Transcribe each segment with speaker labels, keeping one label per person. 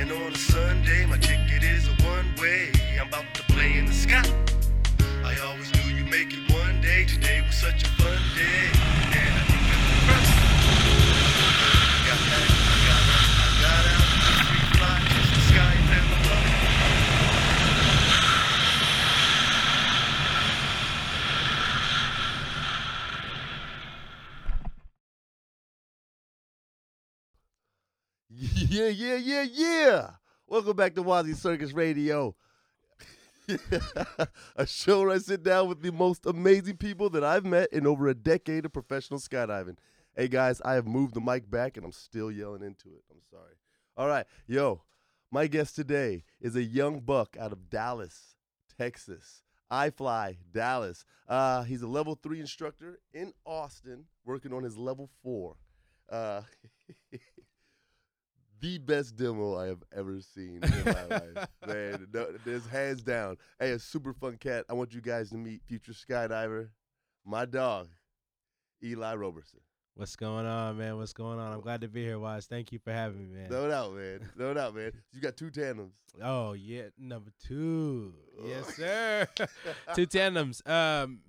Speaker 1: And on a Sunday, my ticket is a one way. I'm about to play in the sky. I always knew you'd make it one day. Today was such a
Speaker 2: Yeah, yeah, yeah, yeah. Welcome back to Wazzy Circus Radio. a show where I sit down with the most amazing people that I've met in over a decade of professional skydiving. Hey guys, I have moved the mic back and I'm still yelling into it. I'm sorry. All right, yo, my guest today is a young buck out of Dallas, Texas. I fly Dallas. Uh, he's a level three instructor in Austin, working on his level four. Uh, the best demo I have ever seen in my life. Man, no, there's hands down. Hey, a super fun cat. I want you guys to meet future skydiver, my dog, Eli Roberson.
Speaker 3: What's going on, man? What's going on? I'm glad to be here, Wise. Thank you for having me, man.
Speaker 2: No doubt, man. No doubt, man. You got two tandems.
Speaker 3: Oh yeah, number two. Yes, sir. two tandems. Um,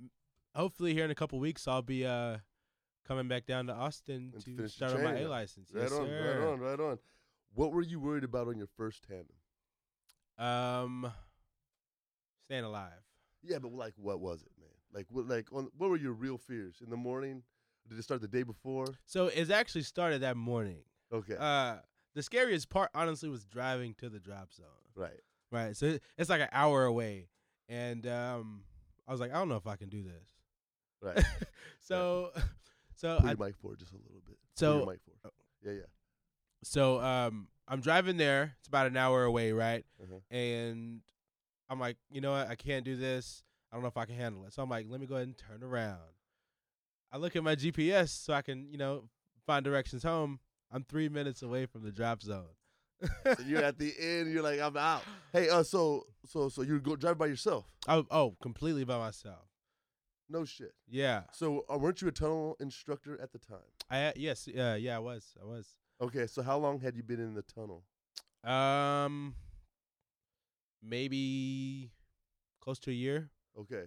Speaker 3: hopefully here in a couple weeks I'll be uh coming back down to Austin
Speaker 2: And
Speaker 3: to start on my A license.
Speaker 2: Right
Speaker 3: yes,
Speaker 2: on,
Speaker 3: sir.
Speaker 2: right on, right on. What were you worried about on your first tandem?
Speaker 3: Um, staying alive.
Speaker 2: Yeah, but like, what was it, man? Like, what, like, on, what were your real fears in the morning? Did it start the day before?
Speaker 3: So it actually started that morning.
Speaker 2: Okay,
Speaker 3: Uh, the scariest part, honestly, was driving to the drop zone.
Speaker 2: right.
Speaker 3: Right. So it's like an hour away, and um, I was like, I don't know if I can do this.
Speaker 2: Right.
Speaker 3: so, so
Speaker 2: Put
Speaker 3: I,
Speaker 2: your mic forward just a little bit.
Speaker 3: So-
Speaker 2: your mic forward.
Speaker 3: oh.
Speaker 2: Yeah, yeah.
Speaker 3: So um, I'm driving there. It's about an hour away, right?
Speaker 2: Uh-huh.
Speaker 3: And I'm like, you know what? I can't do this. I don't know if I can handle it. So I'm like, let me go ahead and turn around. I look at my GPS so I can, you know, find directions home. I'm three minutes away from the drop zone.
Speaker 2: So you're at the end. You're like, I'm out. Hey, uh, so so so you go drive by yourself?
Speaker 3: oh, oh, completely by myself.
Speaker 2: No shit.
Speaker 3: Yeah.
Speaker 2: So uh, weren't you a tunnel instructor at the time?
Speaker 3: I yes, uh, yeah, I was. I was.
Speaker 2: Okay, so how long had you been in the tunnel?
Speaker 3: Um, maybe close to a year.
Speaker 2: Okay,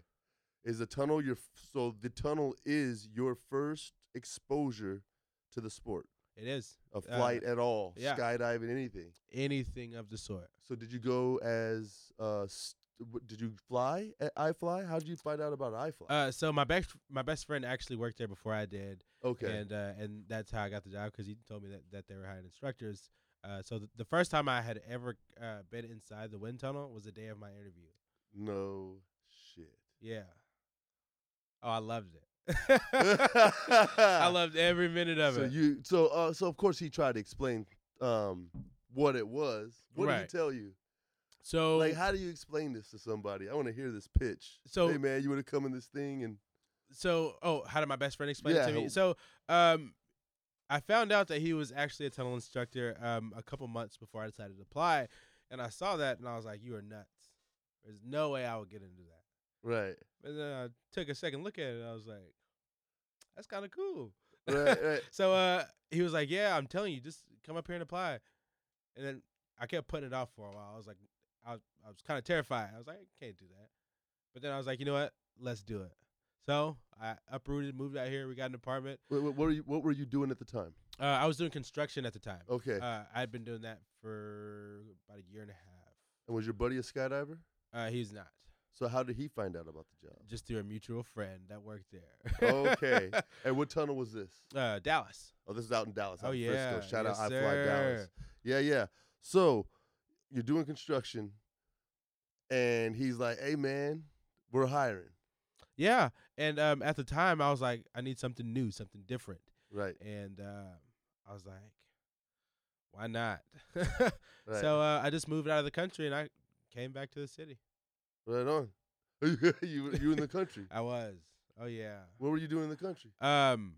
Speaker 2: is the tunnel your f- so the tunnel is your first exposure to the sport
Speaker 3: It is
Speaker 2: of
Speaker 3: Uh,
Speaker 2: flight at all,
Speaker 3: yeah.
Speaker 2: skydiving, anything.
Speaker 3: anything of the sort.
Speaker 2: So did you go as uh? St- did you fly at iFly? How did you find out about iFly?
Speaker 3: Uh, so my best my best friend actually worked there before I did,
Speaker 2: okay,
Speaker 3: and uh, and that's how I got the job because he told me that, that they were hiring instructors. Uh, so th- the first time I had ever uh, been inside the wind tunnel was the day of my interview.
Speaker 2: no shit.
Speaker 3: Yeah. Oh, I loved it. I loved every minute of
Speaker 2: so
Speaker 3: it.
Speaker 2: you so uh so of course he tried to explain um what it was. What did he tell you?
Speaker 3: so
Speaker 2: Like how do you explain this to somebody? I want to hear this pitch.
Speaker 3: So-
Speaker 2: hey man, you would have come in this thing and
Speaker 3: so oh how did my best friend explain it to me? so um i found out that he was actually a tunnel instructor um a couple months before i decided to apply and i saw that and i was like you are nuts. There's no way i would get into that.
Speaker 2: Right,
Speaker 3: but then i took a second look at it and i was like that's kind of cool.
Speaker 2: Right, right.
Speaker 3: so uh he was like yeah i'm telling you just come up here and apply. And then i kept putting it off for a while. I was like i was, I was kind of terrified. I was like i can't do that. But then i was like you know what? Let's do it so i uprooted moved out here we got an apartment
Speaker 2: What, what, what were you What were you doing at the time?
Speaker 3: uh, i was doing construction at the time
Speaker 2: Okay,
Speaker 3: uh, i'd been doing that for about a year and a half
Speaker 2: and was your buddy a skydiver?
Speaker 3: uh, he's not
Speaker 2: So how did he find out about the job?
Speaker 3: just through a mutual friend that worked there
Speaker 2: Okay, and what tunnel was this?
Speaker 3: uh, dallas
Speaker 2: Oh, this is out in Dallas.
Speaker 3: Oh,
Speaker 2: out in
Speaker 3: yeah.
Speaker 2: Frisco. Shout
Speaker 3: Yes,
Speaker 2: out iFly Dallas. Yeah, yeah. So you're doing construction, and he's like, "Hey, man, we're hiring."
Speaker 3: yeah and um, at the time i was like i need something new something different
Speaker 2: Right.
Speaker 3: and uh, I was like, why not?
Speaker 2: Right.
Speaker 3: So uh, I just moved out of the country and I came back to the city.
Speaker 2: right on. you you in the country?
Speaker 3: I was. Oh yeah.
Speaker 2: What were you doing in the country?
Speaker 3: Um,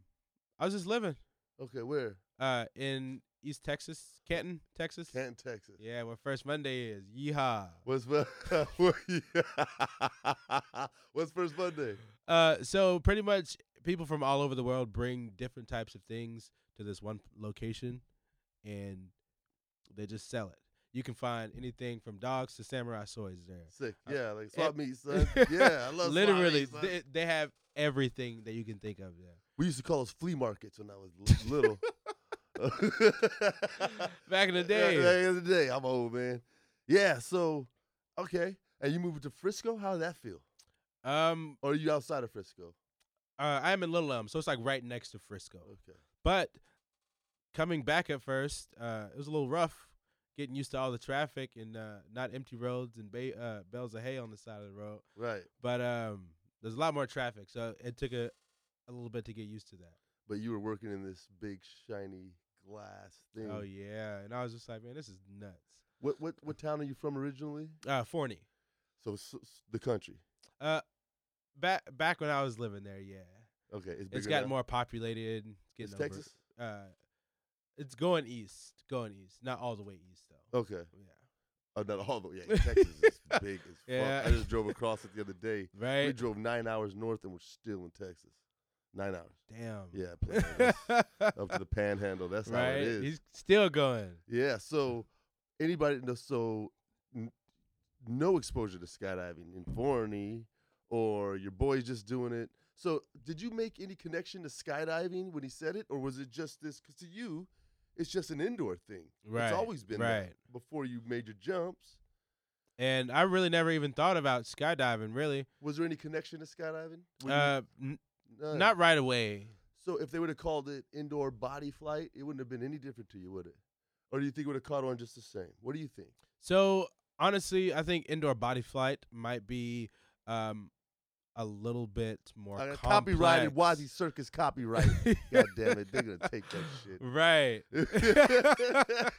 Speaker 3: I was just living
Speaker 2: Okay, where?
Speaker 3: uh in East Texas, Canton, Texas.
Speaker 2: Canton, Texas.
Speaker 3: Yeah, where First Monday is. Yeehaw.
Speaker 2: What's What's first Monday?
Speaker 3: Uh, so pretty much people from all over the world bring different types of things to this one location, and they just sell it. you can find anything from dogs to samurai swords there.
Speaker 2: Sick.
Speaker 3: Uh,
Speaker 2: Yeah, like
Speaker 3: it-
Speaker 2: swap meet, son. Yeah, I love swap
Speaker 3: Literally,
Speaker 2: son.
Speaker 3: they, they have everything that you can think of there.
Speaker 2: We used to call those flea markets when I was little.
Speaker 3: Back in the day.
Speaker 2: Back in the day. I'm old, man. Yeah, so, okay. And you moved to Frisco? How did that feel?
Speaker 3: Um,
Speaker 2: Or are you outside of Frisco?
Speaker 3: uh, I'm in Little Elm, so it's like right next to Frisco.
Speaker 2: Okay.
Speaker 3: But coming back at first, uh, it was a little rough getting used to all the traffic and uh, not empty roads and ba- uh, bales of hay on the side of the road.
Speaker 2: Right.
Speaker 3: But um, there's a lot more traffic, so it took a a little bit to get used to that.
Speaker 2: But you were working in this big, shiny glass thing.
Speaker 3: Oh yeah, and I was just like, man, this is nuts.
Speaker 2: What, what, what town are you from originally?
Speaker 3: Uh, Forney.
Speaker 2: So, the country.
Speaker 3: Uh, back back when I was living there, yeah,
Speaker 2: Okay. It's,
Speaker 3: it's gotten
Speaker 2: now?
Speaker 3: more populated. It's
Speaker 2: It's
Speaker 3: over-
Speaker 2: Texas?
Speaker 3: Uh, it's going east, going east, not all the way east though.
Speaker 2: Okay.
Speaker 3: Yeah.
Speaker 2: Oh, not all the way. Yeah, Texas is big as fuck.
Speaker 3: Yeah.
Speaker 2: I just drove across it the other day.
Speaker 3: Right.
Speaker 2: We drove nine hours north and we're still in Texas. Nine hours.
Speaker 3: Damn.
Speaker 2: Yeah, play up to the panhandle. That's how it is.
Speaker 3: He's still going.
Speaker 2: Yeah. So anybody know so n- no exposure to skydiving in Forney or your boy's just doing it. So did you make any connection to skydiving when he said it, or was it just this? Because to you, it's just an indoor thing.
Speaker 3: Right.
Speaker 2: It's always been
Speaker 3: right.
Speaker 2: that before you made your jumps.
Speaker 3: And I really never even thought about skydiving. Really.
Speaker 2: Was there any connection to skydiving?
Speaker 3: Uh, n-
Speaker 2: none?
Speaker 3: not right away.
Speaker 2: So if they would have called it indoor body flight, it wouldn't have been any different to you, would it? Or do you think it would have caught on just the same? What do you think?
Speaker 3: So honestly, I think indoor body flight might be um a little bit more
Speaker 2: I got
Speaker 3: complex.
Speaker 2: copyrighted Wazzy Circus copyright. God damn it, they're gonna take that shit.
Speaker 3: Right.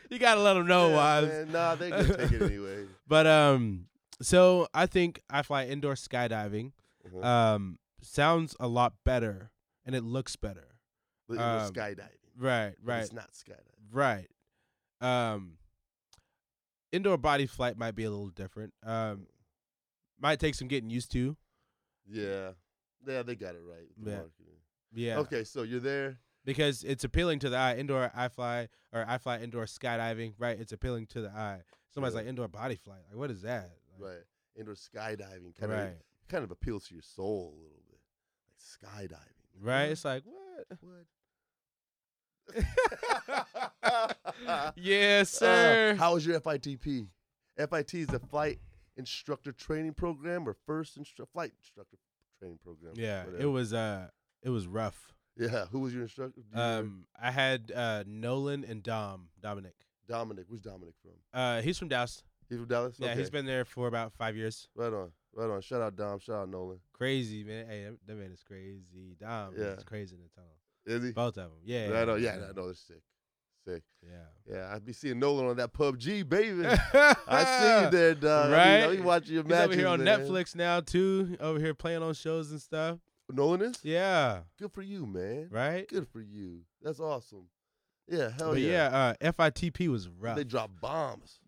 Speaker 3: you gotta let them know,
Speaker 2: Yeah,
Speaker 3: Waz.
Speaker 2: Nah, they gonna take it anyway.
Speaker 3: But um, so I think iFly indoor skydiving.
Speaker 2: Uh-huh.
Speaker 3: Um, sounds a lot better, and it looks better.
Speaker 2: But it was
Speaker 3: um,
Speaker 2: skydiving.
Speaker 3: Right. Right.
Speaker 2: It's not skydiving.
Speaker 3: Right. Um, indoor body flight might be a little different. Um, might take some getting used to.
Speaker 2: Yeah. Yeah, they got it right. the
Speaker 3: Yeah.
Speaker 2: marketing.
Speaker 3: Yeah.
Speaker 2: Okay, so you're there.
Speaker 3: Because it's appealing to the eye. Indoor iFly or iFly indoor skydiving. Right. It's appealing to the eye. Somebody's like indoor body flight. Like what is that? Like,
Speaker 2: Right. Indoor skydiving kind of kind of appeals to your soul a little skydiving.
Speaker 3: Right.
Speaker 2: What?
Speaker 3: It's like what?
Speaker 2: What?
Speaker 3: yes,
Speaker 2: Uh,
Speaker 3: sir.
Speaker 2: how was your FITP? FIT is the flight instructor training program or first instru- flight instructor training program.
Speaker 3: yeah. It was uh, it was rough.
Speaker 2: Yeah, who was your instructor? You?
Speaker 3: Um, I had uh Nolan and Dom Dominic.
Speaker 2: Dominic. Where's Dominic from?
Speaker 3: Uh, he's from Dallas.
Speaker 2: He's from Dallas.
Speaker 3: Yeah, he's been there for about five years.
Speaker 2: right on, right on. Shout out Dom. Shout out Nolan.
Speaker 3: Crazy man. Hey, that, that man is crazy. Dom
Speaker 2: Yeah.
Speaker 3: is crazy in the tunnel.
Speaker 2: Is he?
Speaker 3: Both of them. Yeah.
Speaker 2: Right on. Yeah, I know. They're sick. Sick.
Speaker 3: Yeah.
Speaker 2: Yeah, I'd be seeing Nolan on that PUBG, baby. I see you there, dog. I be- I be watching your
Speaker 3: He's
Speaker 2: matches,
Speaker 3: over here on
Speaker 2: man.
Speaker 3: Netflix now too. Over here playing on shows and stuff.
Speaker 2: Nolan is.
Speaker 3: Yeah.
Speaker 2: Good for you, man.
Speaker 3: Right.
Speaker 2: Good for you. That's awesome. Yeah, hell yeah.
Speaker 3: but
Speaker 2: yeah.
Speaker 3: yeah, uh, FITP was rough.
Speaker 2: They drop bombs.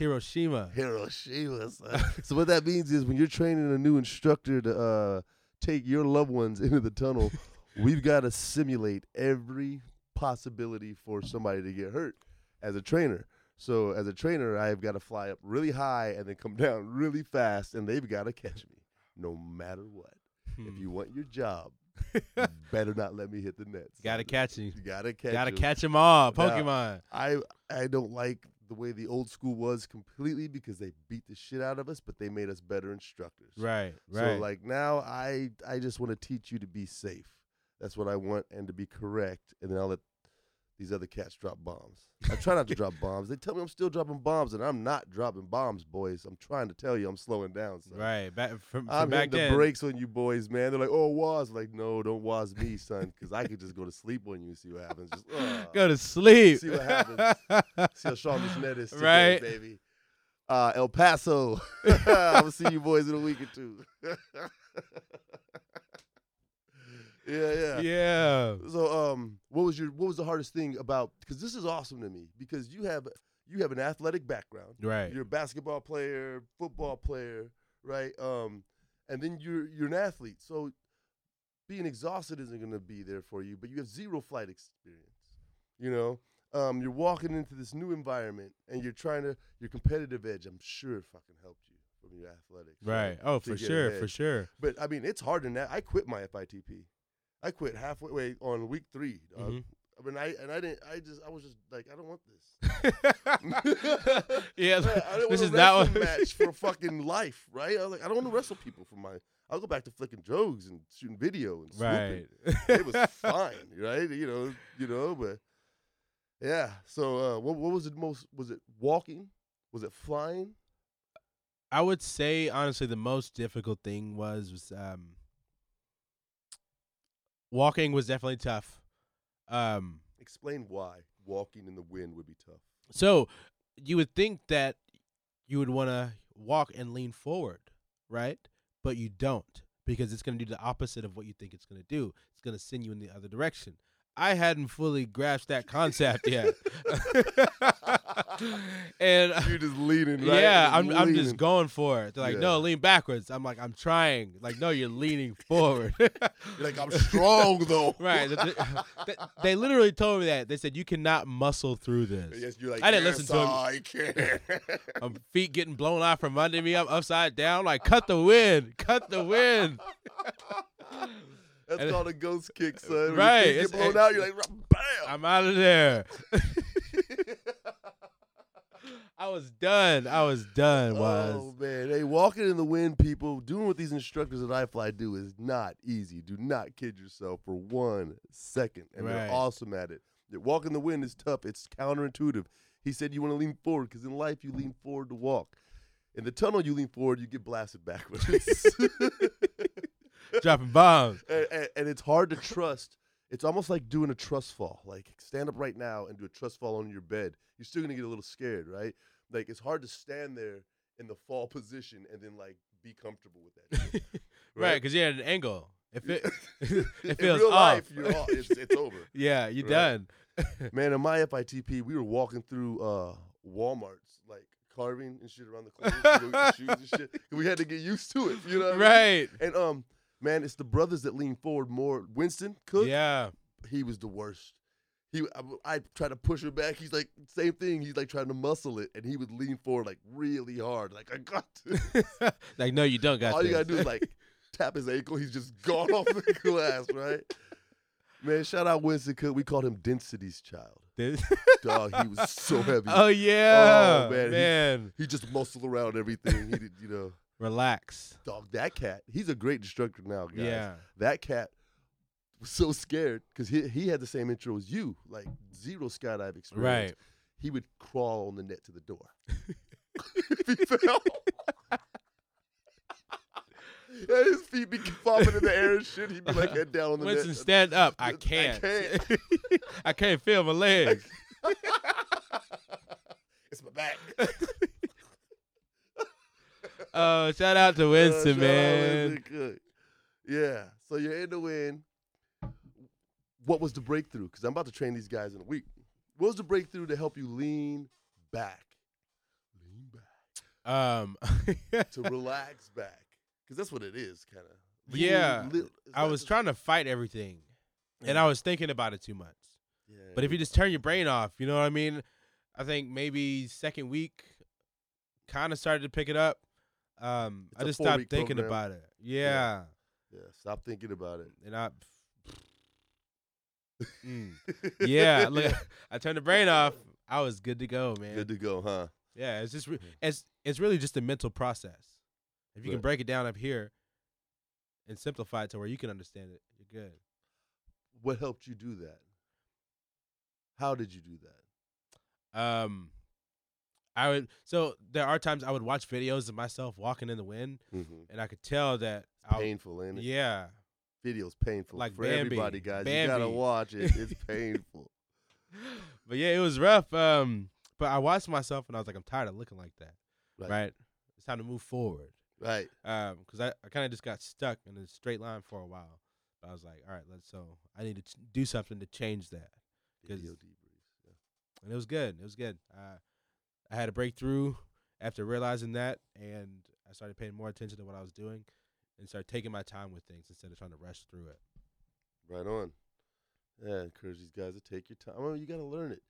Speaker 3: Hiroshima.
Speaker 2: Hiroshima. son. so what that means is when you're training a new instructor to uh, take your loved ones into the tunnel, we've got to simulate every possibility for somebody to get hurt as a trainer. So as a trainer, I've got to fly up really high and then come down really fast, and they've got to catch me no matter what. If
Speaker 3: Hmm.
Speaker 2: you want your job, you better not let me hit the nets.
Speaker 3: gotta catch you.
Speaker 2: You gotta catch.
Speaker 3: Gotta
Speaker 2: 'em.
Speaker 3: catch them all.
Speaker 2: Now,
Speaker 3: Pokemon.
Speaker 2: I I don't like the way the old school was completely because they beat the shit out of us, but they made us better instructors.
Speaker 3: Right. Right.
Speaker 2: So like now I I just want to teach you to be safe. That's what I want and to be correct, and then I'll let these other cats drop bombs. I try not to drop bombs. They tell me I'm still dropping bombs, and I'm not dropping bombs, boys. I'm trying to tell you I'm slowing down. Son.
Speaker 3: right. Back from, from
Speaker 2: I'm
Speaker 3: back
Speaker 2: hitting the
Speaker 3: then.
Speaker 2: brakes on you boys, man. They're like, "Oh, Waz." Like, no, don't Waz me, son, because I could just go to sleep on you and see what happens. Just uh,
Speaker 3: Go to sleep.
Speaker 2: See what happens. see how Sean Michenet is today,
Speaker 3: Right.
Speaker 2: baby. Uh, El Paso. I'll see you boys in a week or two. Yeah, yeah,
Speaker 3: yeah.
Speaker 2: So, um, what was your what was the hardest thing about? Because this is awesome to me because you have you have an athletic background.
Speaker 3: Right.
Speaker 2: You're a basketball player, football player, right? Um, and then you're you're an athlete. So being exhausted isn't going to be there for you, but you have zero flight experience. You know, um, you're walking into this new environment and you're trying to your competitive edge. I'm sure it fucking helped you from your athletics.
Speaker 3: Right. Oh, for sure, for sure.
Speaker 2: But I mean, it's harder now. I quit my FITP. I quit halfway wait, on week three. dog.
Speaker 3: Mhm.
Speaker 2: I mean, I and I didn't. I just, I was just like, I don't want this.
Speaker 3: yeah,
Speaker 2: Man, I didn't
Speaker 3: this
Speaker 2: want
Speaker 3: is
Speaker 2: a
Speaker 3: not
Speaker 2: wrestling match for fucking life, right? I was like, I don't want to wrestle people for my. I'll go back to flicking drogues and shooting video and swooping.
Speaker 3: right.
Speaker 2: It was fine, right? You know, you know, but yeah. So, uh, what what was it most? Was it walking? Was it flying?
Speaker 3: I would say honestly, the most difficult thing was was um, walking was definitely tough. Um,
Speaker 2: Explain why walking in the wind would be tough.
Speaker 3: so you would think that you would want to walk and lean forward, right? But you don't because it's going to do the opposite of what you think it's going to do. It's going to send you in the other direction. I hadn't fully grasped that concept yet. and
Speaker 2: You're just leaning, right?
Speaker 3: yeah, I'm I'm just going for it. They're like,
Speaker 2: Yeah.
Speaker 3: no, lean backwards. I'm like, I'm trying. Like, no, you're leaning forward.
Speaker 2: You're like, I'm strong though.
Speaker 3: right. Th- th- th- They literally told me that. They said you cannot muscle through this.
Speaker 2: Yes, you're like,
Speaker 3: I didn't
Speaker 2: yes,
Speaker 3: listen to him.
Speaker 2: I can.
Speaker 3: Feet getting blown out from under me. I'm upside down. Like, cut the wind. Cut the wind.
Speaker 2: That's
Speaker 3: And-
Speaker 2: called a ghost kick, son.
Speaker 3: Right, it's-
Speaker 2: Get blown out. You're like, bam.
Speaker 3: I'm out of there. I was done. I was done. Was
Speaker 2: Oh man, hey, walking in the wind, people, doing what these instructors at iFly do is not easy. Do not kid yourself for one second, and
Speaker 3: Right.
Speaker 2: they're awesome at it. Walking in the wind is tough. It's counterintuitive. He said you want to lean forward because in life you lean forward to walk. In the tunnel, you lean forward, you get blasted backwards.
Speaker 3: dropping bombs.
Speaker 2: and, and, and it's hard to trust. It's almost like doing a trust fall. Like stand up right now and do a trust fall on your bed. You're still gonna get a little scared, right? Like it's hard to stand there in the fall position and then like be comfortable with that. shit,
Speaker 3: Right, because you're at an angle. If it,
Speaker 2: in
Speaker 3: it feels
Speaker 2: real
Speaker 3: off.
Speaker 2: life, you're off. It's, it's over.
Speaker 3: yeah, you
Speaker 2: Right.
Speaker 3: done.
Speaker 2: Man, in my FITP, we were walking through uh, Walmart's, like carving and shit around the know, shoes and shit. We had to get used to it, you know. what I mean?
Speaker 3: right.
Speaker 2: And um, man, it's the brothers that lean forward more. Winston Cook,
Speaker 3: Yeah.
Speaker 2: he was the worst. He, I, I tried to push him back. He's like same thing. He's like trying to muscle it, and he would lean forward like really hard. Like I got to.
Speaker 3: like, no, you don't got
Speaker 2: All you gotta do is like tap his ankle. He's just gone off the glass, right? Man, shout out Winston Cook. We called him Density's child. Dog, he was so heavy.
Speaker 3: oh, yeah.
Speaker 2: Oh, man,
Speaker 3: man.
Speaker 2: he just muscled around everything. He did, you know.
Speaker 3: Relax.
Speaker 2: Dog, that cat. He's a great instructor now, guys.
Speaker 3: Yeah.
Speaker 2: That cat was so scared because he he had the same intro as you, like zero skydive experience.
Speaker 3: Right.
Speaker 2: He would crawl on the net to the door. if he fell. Yeah, his feet be flopping in the air and shit. He'd be like head down on the
Speaker 3: Winston,
Speaker 2: net.
Speaker 3: stand up. I
Speaker 2: I
Speaker 3: can't.
Speaker 2: can't.
Speaker 3: I can't feel my legs.
Speaker 2: it's my back.
Speaker 3: Oh, shout out to
Speaker 2: Uh,
Speaker 3: Winston,
Speaker 2: out
Speaker 3: man.
Speaker 2: Winston. Yeah. So you're in the win. What was the breakthrough? Because I'm about to train these guys in a week. What was the breakthrough to help you lean back? Lean back.
Speaker 3: Um,
Speaker 2: To relax back. Because that's what it is, kind of.
Speaker 3: Yeah, I was trying to fight everything, and I was thinking about it too much. But if you just turn your brain off, you know what I mean? I think maybe second week kind of started to pick it up. Um, I just stopped thinking
Speaker 2: program.
Speaker 3: about it. Yeah.
Speaker 2: Yeah, stop thinking about it.
Speaker 3: And I Mm. Yeah, look, I turned the brain off. I was good to go, man.
Speaker 2: Good to go, huh?
Speaker 3: yeah, it's just re- it's it's really just a mental process. If you can break it down up here and simplify it to where you can understand it, you're good.
Speaker 2: What helped you do that? How did you do that?
Speaker 3: Um, I would so there are times I would watch videos of myself walking in the wind,
Speaker 2: Mm-hmm.
Speaker 3: and I could tell that I
Speaker 2: Painful, ain't it?
Speaker 3: yeah,
Speaker 2: Video's painful
Speaker 3: Like
Speaker 2: for
Speaker 3: Bambi.
Speaker 2: everybody, guys. You gotta watch it. It's painful.
Speaker 3: but yeah, it was rough. Um, but I watched myself and I was like, I'm tired of looking like that.
Speaker 2: Right.
Speaker 3: Right, it's time to move forward.
Speaker 2: Right.
Speaker 3: Um, because I, I kind of just got stuck in a straight line for a while. But I was like, all right, let's so I need to ch- do something to change that. 'Cause-.
Speaker 2: Yeah.
Speaker 3: and it was good. It was good. Uh, I had a breakthrough after realizing that, and I started paying more attention to what I was doing, and start taking my time with things instead of trying to rush through it.
Speaker 2: Right on. Yeah, encourage these guys to take your time. I mean, you gotta learn it.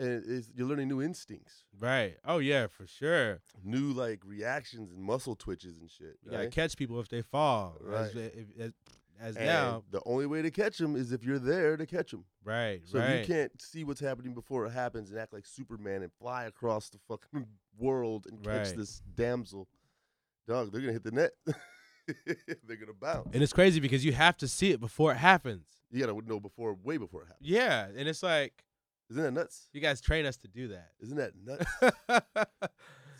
Speaker 2: and it's, you're learning new instincts,
Speaker 3: Right. Oh yeah, for sure.
Speaker 2: new like reactions and muscle twitches and shit.
Speaker 3: You gotta catch people if they fall. As,
Speaker 2: Right.
Speaker 3: if, as, as now.
Speaker 2: the only way to catch them is if you're there to catch them.
Speaker 3: Right. Right.
Speaker 2: So
Speaker 3: right.
Speaker 2: you can't see what's happening before it happens and act like Superman and fly across the fucking world and catch
Speaker 3: Right.
Speaker 2: this damsel. Dog, they're gonna hit the net. they're gonna bounce.
Speaker 3: And it's crazy because you have to see it before it happens.
Speaker 2: You gotta know before, way before it happens.
Speaker 3: Yeah, and it's like
Speaker 2: Isn't that nuts?
Speaker 3: you guys train us to do that.
Speaker 2: Isn't that nuts?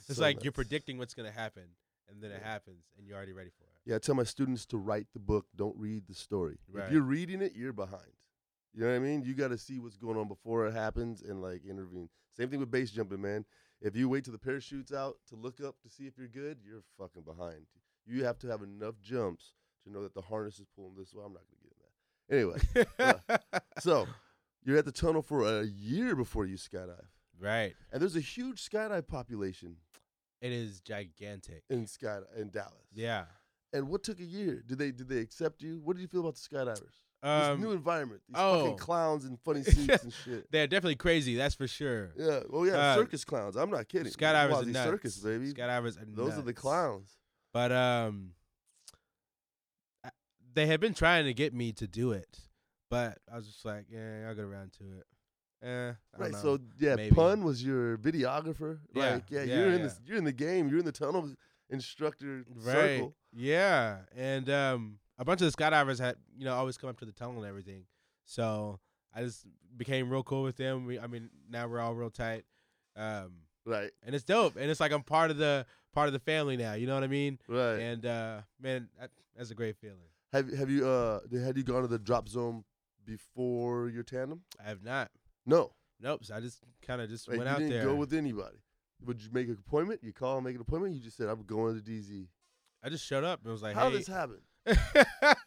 Speaker 3: it's
Speaker 2: So
Speaker 3: like you're predicting what's gonna happen, and then it happens, and you're already ready for it.
Speaker 2: Yeah, I tell my students to write the book. Don't read the story.
Speaker 3: Right.
Speaker 2: If you're reading it, you're behind. You know what I mean? You got to see what's going on before it happens and like intervene. Same thing with base jumping, man. If you wait till the parachute's out to look up to see if you're good, you're fucking behind. You have to have enough jumps to know that the harness is pulling this way. I'm not gonna get in that. Anyway, so you're at the tunnel for a year before you skydive,
Speaker 3: right.
Speaker 2: and there's a huge skydive population
Speaker 3: It is gigantic.
Speaker 2: in sky in Dallas.
Speaker 3: Yeah.
Speaker 2: And what took a year? Did they did they accept you? What did you feel about the skydivers?
Speaker 3: Um,
Speaker 2: this new environment. These
Speaker 3: oh.
Speaker 2: fucking clowns in funny suits and shit.
Speaker 3: they're definitely crazy. That's for sure.
Speaker 2: Yeah. Oh yeah,
Speaker 3: Uh,
Speaker 2: circus clowns. I'm not kidding.
Speaker 3: Skydivers are nuts.
Speaker 2: circus, baby.
Speaker 3: Skydivers are
Speaker 2: Those are the clowns.
Speaker 3: But um, they had been trying to get me to do it, but I was just like, yeah, I'll get around to it. Eh,
Speaker 2: Right.
Speaker 3: know.
Speaker 2: So yeah,
Speaker 3: maybe.
Speaker 2: Pun was your videographer.
Speaker 3: Yeah,
Speaker 2: Like yeah,
Speaker 3: yeah,
Speaker 2: you're in
Speaker 3: yeah.
Speaker 2: this. You're in the game. You're in the tunnel instructor
Speaker 3: right?
Speaker 2: circle.
Speaker 3: Yeah, and um, a bunch of the skydivers had you know always come up to the tunnel and everything. So I just became real cool with them. We, I mean, now we're all real tight. Um,
Speaker 2: Right.
Speaker 3: and it's dope, and it's like I'm part of the part of the family now. You know what I mean?
Speaker 2: Right.
Speaker 3: And uh, man, that, that's a great feeling.
Speaker 2: have have you uh had you gone to the drop zone before your tandem?
Speaker 3: I have not.
Speaker 2: No.
Speaker 3: Nope. So I just kind of just
Speaker 2: Like,
Speaker 3: went
Speaker 2: you
Speaker 3: out
Speaker 2: didn't
Speaker 3: there.
Speaker 2: go with anybody. Would you make an appointment? You call, and make an appointment. You just said, "I'm going to DZ."
Speaker 3: I just showed up and was like,
Speaker 2: How
Speaker 3: hey.
Speaker 2: did this happen?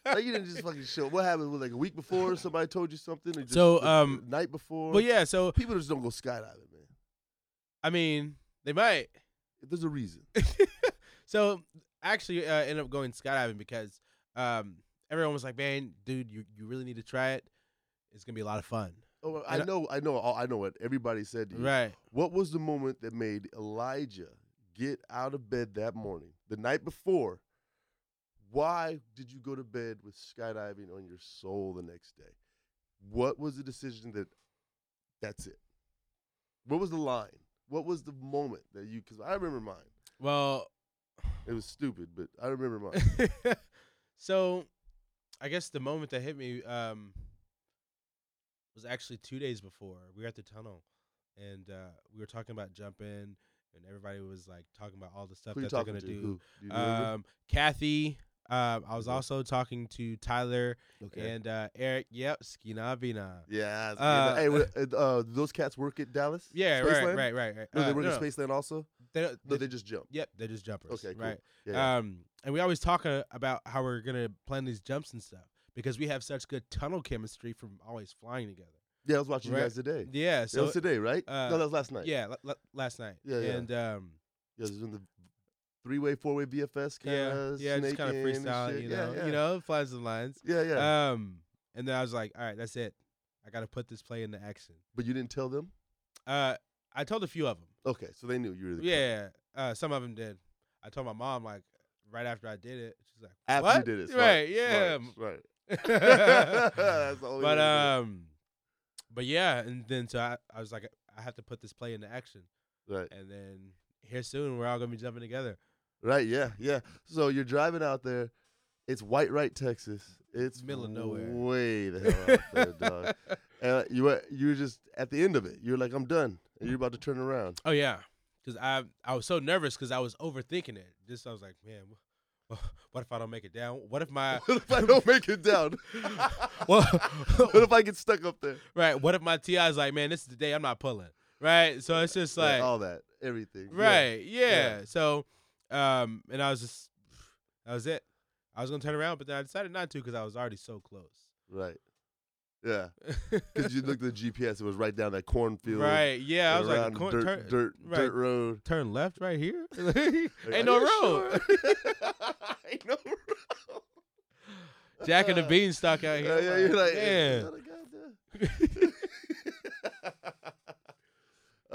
Speaker 2: like you didn't just fucking show. What happened? Was like a week before somebody told you something? Or just
Speaker 3: So, um,
Speaker 2: night before.
Speaker 3: well, yeah. So
Speaker 2: people just don't go skydiving.
Speaker 3: I mean, they might.
Speaker 2: There's a reason.
Speaker 3: so actually uh, ended up going skydiving because um, everyone was like, "Man, dude, you you really need to try it. It's gonna be a lot of fun."
Speaker 2: Oh, I
Speaker 3: And
Speaker 2: know, I know, I know what everybody said to you.
Speaker 3: Right.
Speaker 2: What was the moment that made Elijah get out of bed that morning, the night before? Why did you go to bed with skydiving on your soul the next day? What was the decision that that's it? What was the line? What was the moment that you? Because I remember mine.
Speaker 3: Well,
Speaker 2: It was stupid, but I remember mine.
Speaker 3: so I guess the moment that hit me um, was actually two days before. We were at the tunnel, and uh, we were talking about jumping, and everybody was like talking about all the stuff
Speaker 2: Who
Speaker 3: that they're gonna
Speaker 2: to?
Speaker 3: do.
Speaker 2: Who? Do?
Speaker 3: Um, Kathy. Um, I was
Speaker 2: Okay.
Speaker 3: also talking to Tyler
Speaker 2: okay.
Speaker 3: and uh, Eric. Yep, Skinavina.
Speaker 2: yeah.
Speaker 3: uh,
Speaker 2: hey, uh, uh, those cats work at Dallas?
Speaker 3: Yeah, right, right, right, right.
Speaker 2: No, they
Speaker 3: Uh,
Speaker 2: work
Speaker 3: no,
Speaker 2: at Spaceland also.
Speaker 3: They, don't-
Speaker 2: No,
Speaker 3: they-
Speaker 2: they just jump.
Speaker 3: yep, they're just jumpers.
Speaker 2: Okay, cool.
Speaker 3: right.
Speaker 2: Yeah.
Speaker 3: Um, and we always talk uh, about how we're gonna plan these jumps and stuff because we have such good tunnel chemistry from always flying together.
Speaker 2: yeah, I was watching
Speaker 3: right.
Speaker 2: you guys today.
Speaker 3: Yeah.
Speaker 2: that
Speaker 3: So
Speaker 2: was today, right?
Speaker 3: uh,
Speaker 2: no, that was last night.
Speaker 3: yeah, l- l- last night.
Speaker 2: Yeah, yeah.
Speaker 3: And um,
Speaker 2: Yeah, it was in the three-way, four-way VFS kind
Speaker 3: yeah, yeah, just kind of freestyle, you know,
Speaker 2: yeah,
Speaker 3: you know, flies some lines.
Speaker 2: Yeah, yeah.
Speaker 3: Um, and then I was like, all right, that's it. I got to put this play into action.
Speaker 2: but you didn't tell them.
Speaker 3: Uh, I told a few of them.
Speaker 2: Okay, so they knew you were the
Speaker 3: Yeah, uh, some of them did. I told my mom like right after I did it. She's like,
Speaker 2: After
Speaker 3: what?
Speaker 2: you did it,
Speaker 3: right? Yeah.
Speaker 2: smart, right. That's the only
Speaker 3: but um, but yeah, and then so I, I was like, I have to put this play into action,
Speaker 2: right,
Speaker 3: and then here soon we're all gonna be jumping together.
Speaker 2: Right, yeah, yeah. So you're driving out there. It's Whitewright, Texas. It's
Speaker 3: Middle of nowhere.
Speaker 2: Way the hell out there, dog. And uh, you were you were just at the end of it. You're like, I'm done, and you're about to turn around.
Speaker 3: Oh yeah, because I I was so nervous because I was overthinking it. Just I was like, man, what if I don't make it down? What if my
Speaker 2: what if I don't make it down?
Speaker 3: well,
Speaker 2: what if I get stuck up there?
Speaker 3: right? What if my TI is like, man, this is the day I'm not pulling. Right, so it's just
Speaker 2: Yeah,
Speaker 3: like,
Speaker 2: all that, everything. Yeah.
Speaker 3: right, yeah.
Speaker 2: Yeah.
Speaker 3: So, um, and I was just, that was it. I was gonna turn around, but then I decided not to because I was already so close.
Speaker 2: Right. Yeah. Because you looked at the GPS, it was right down that cornfield.
Speaker 3: right, yeah. I was like, "Corn-
Speaker 2: dirt,
Speaker 3: turn,
Speaker 2: dirt,
Speaker 3: right.
Speaker 2: dirt road.
Speaker 3: turn left right here.
Speaker 2: Like,
Speaker 3: Ain't no road.
Speaker 2: sure? Ain't no road.
Speaker 3: Jack and the Beanstalk out here.
Speaker 2: Yeah, yeah, you're like, Oh
Speaker 3: man.
Speaker 2: "Is that a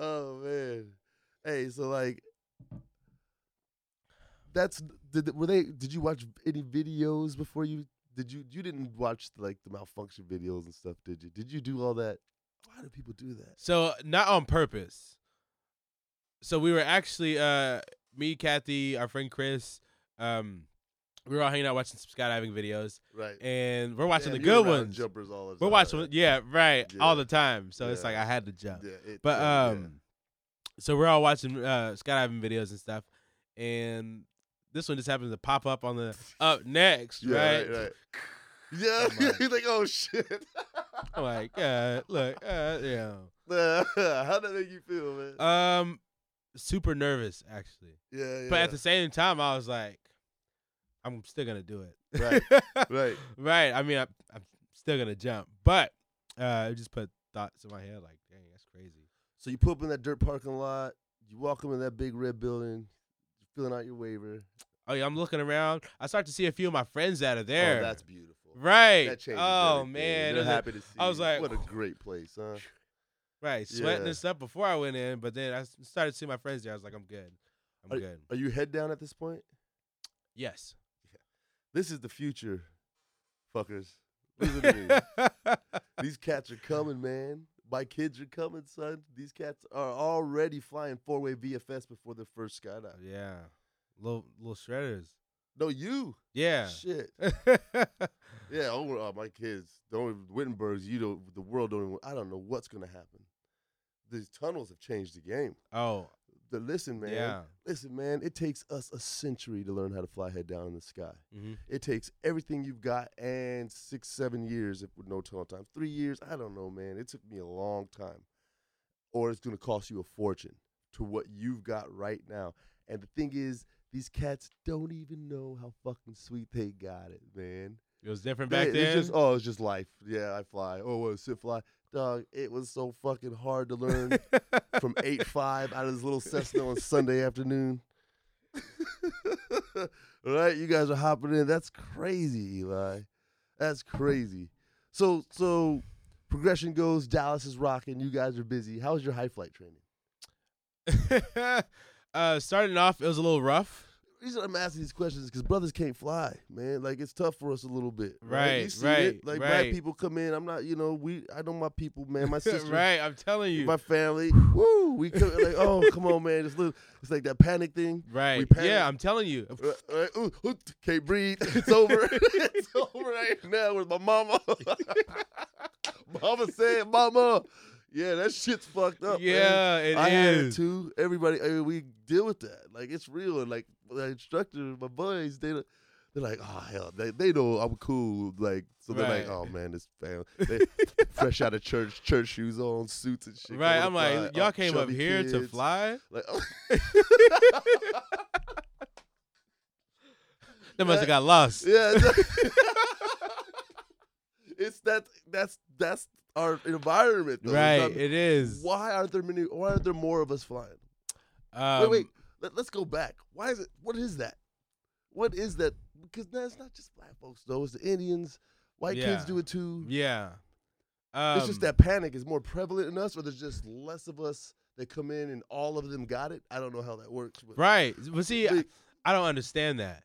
Speaker 2: goddamn-" okay, so like that's did were they did you watch any videos before you did you you didn't watch like the malfunction videos and stuff, did you? Did you do all that? Why do people do that?
Speaker 3: So not on purpose. So we were actually uh me, Kathy, our friend Chris, um, we were all hanging out watching some skydiving videos,
Speaker 2: Right.
Speaker 3: and we're watching the good ones.
Speaker 2: Jumpers all the time.
Speaker 3: We're watching,
Speaker 2: right?
Speaker 3: yeah, right,
Speaker 2: Yeah.
Speaker 3: all the time. So it's like I had to jump.
Speaker 2: Yeah, it-
Speaker 3: But
Speaker 2: yeah, yeah.
Speaker 3: um, so we're all watching uh skydiving videos and stuff, and this one just happens to pop up on the up next,
Speaker 2: yeah,
Speaker 3: right?
Speaker 2: right, right. Yeah,
Speaker 3: I'm like-
Speaker 2: he's like, oh shit.
Speaker 3: I'm like, uh, look, uh, yeah,
Speaker 2: How'd that make you feel, man?
Speaker 3: um, super nervous actually,
Speaker 2: yeah, yeah.
Speaker 3: but at the same time, I was like, I'm still gonna do it,
Speaker 2: Right, right.
Speaker 3: right. I mean, I, I'm still gonna jump, but uh, it just put thoughts in my head like, dang, that's crazy.
Speaker 2: So you pull up in that dirt parking lot. You walk up in that big red building. You're filling out your waiver.
Speaker 3: Oh yeah, I'm looking around. I start to see a few of my friends that are oh, there.
Speaker 2: Oh, that's beautiful.
Speaker 3: right.
Speaker 2: That changes
Speaker 3: oh
Speaker 2: everything.
Speaker 3: man,
Speaker 2: They're happy to see.
Speaker 3: I was
Speaker 2: you.
Speaker 3: like,
Speaker 2: what a great place, huh?
Speaker 3: Right, sweating
Speaker 2: Yeah.
Speaker 3: and stuff before I went in, but then I started seeing my friends there. I was like, I'm good. I'm good.
Speaker 2: Are you head down at this point?
Speaker 3: Yes.
Speaker 2: This is the future, fuckers. Listen to me. These cats are coming, man. My kids are coming, son. These cats are already flying four way VFS before their first skydive.
Speaker 3: yeah. Little little shredders.
Speaker 2: No, you.
Speaker 3: Yeah.
Speaker 2: Shit. Yeah, oh, my kids. Don't Wittenbergs. You don't. The world don't. Even, I don't know what's gonna happen. These tunnels have changed the game.
Speaker 3: oh,
Speaker 2: The, listen, man.
Speaker 3: yeah.
Speaker 2: Listen, man. It takes us a century to learn how to fly head down in the sky.
Speaker 3: hmm
Speaker 2: It takes everything you've got and six, seven years if with no tunnel time. Three years, I don't know, man. It took me a long time. Or it's gonna cost you a fortune to what you've got right now. And the thing is, these cats don't even know how fucking sweet they got it, man.
Speaker 3: It was different back
Speaker 2: it's
Speaker 3: then.
Speaker 2: just oh, it's just life. Yeah, I fly. Oh, what sit fly, dog. It was so fucking hard to learn from eight five out of this little Cessna on Sunday afternoon. right, you guys are hopping in. That's crazy, Eli. That's crazy. So so progression goes. Dallas is rocking. You guys are busy. How's your high flight training?
Speaker 3: uh, starting off, it was a little rough.
Speaker 2: Reason I'm asking these questions is because brothers can't fly, man. Like it's tough for us a little bit. Right.
Speaker 3: Right, right,
Speaker 2: it. Like black people come in. I'm not. You know. We. I know my people, man. My sister.
Speaker 3: right, I'm telling you.
Speaker 2: My family. Woo. We come like, oh, come on, man. Just little. It's like that panic thing.
Speaker 3: right.
Speaker 2: panic.
Speaker 3: Yeah, I'm telling you.
Speaker 2: Uh, uh, ooh, ooh, can't breathe. It's over. it's over right now with my mama. mama said, "Mama, yeah, that shit's fucked up." man.
Speaker 3: yeah, it is.
Speaker 2: I had it too. Everybody, I mean, we deal with that. Like it's real. And like the instructor, my boys, they they're like, oh hell, they they know I'm cool. Like so, they're like, oh man, this family, they, fresh out of church, church shoes on, suits and shit.
Speaker 3: Right, I'm like,
Speaker 2: fly,
Speaker 3: y'all
Speaker 2: uh,
Speaker 3: came up here to fly.
Speaker 2: Like, oh.
Speaker 3: They must have got lost.
Speaker 2: Yeah. it's that that's that's our environment though.
Speaker 3: Right,
Speaker 2: not-
Speaker 3: it is.
Speaker 2: why aren't there many why aren't there more of us flying?
Speaker 3: Um,
Speaker 2: wait, wait. Let, let's go back. Why is it what is that? What is that? Because that's not just black folks though, it's the Indians, white kids do it too.
Speaker 3: Yeah. Um,
Speaker 2: it's just that panic is more prevalent in us, or there's just less of us that come in and all of them got it. I don't know how that works. But
Speaker 3: Right. But see, I, I don't understand that.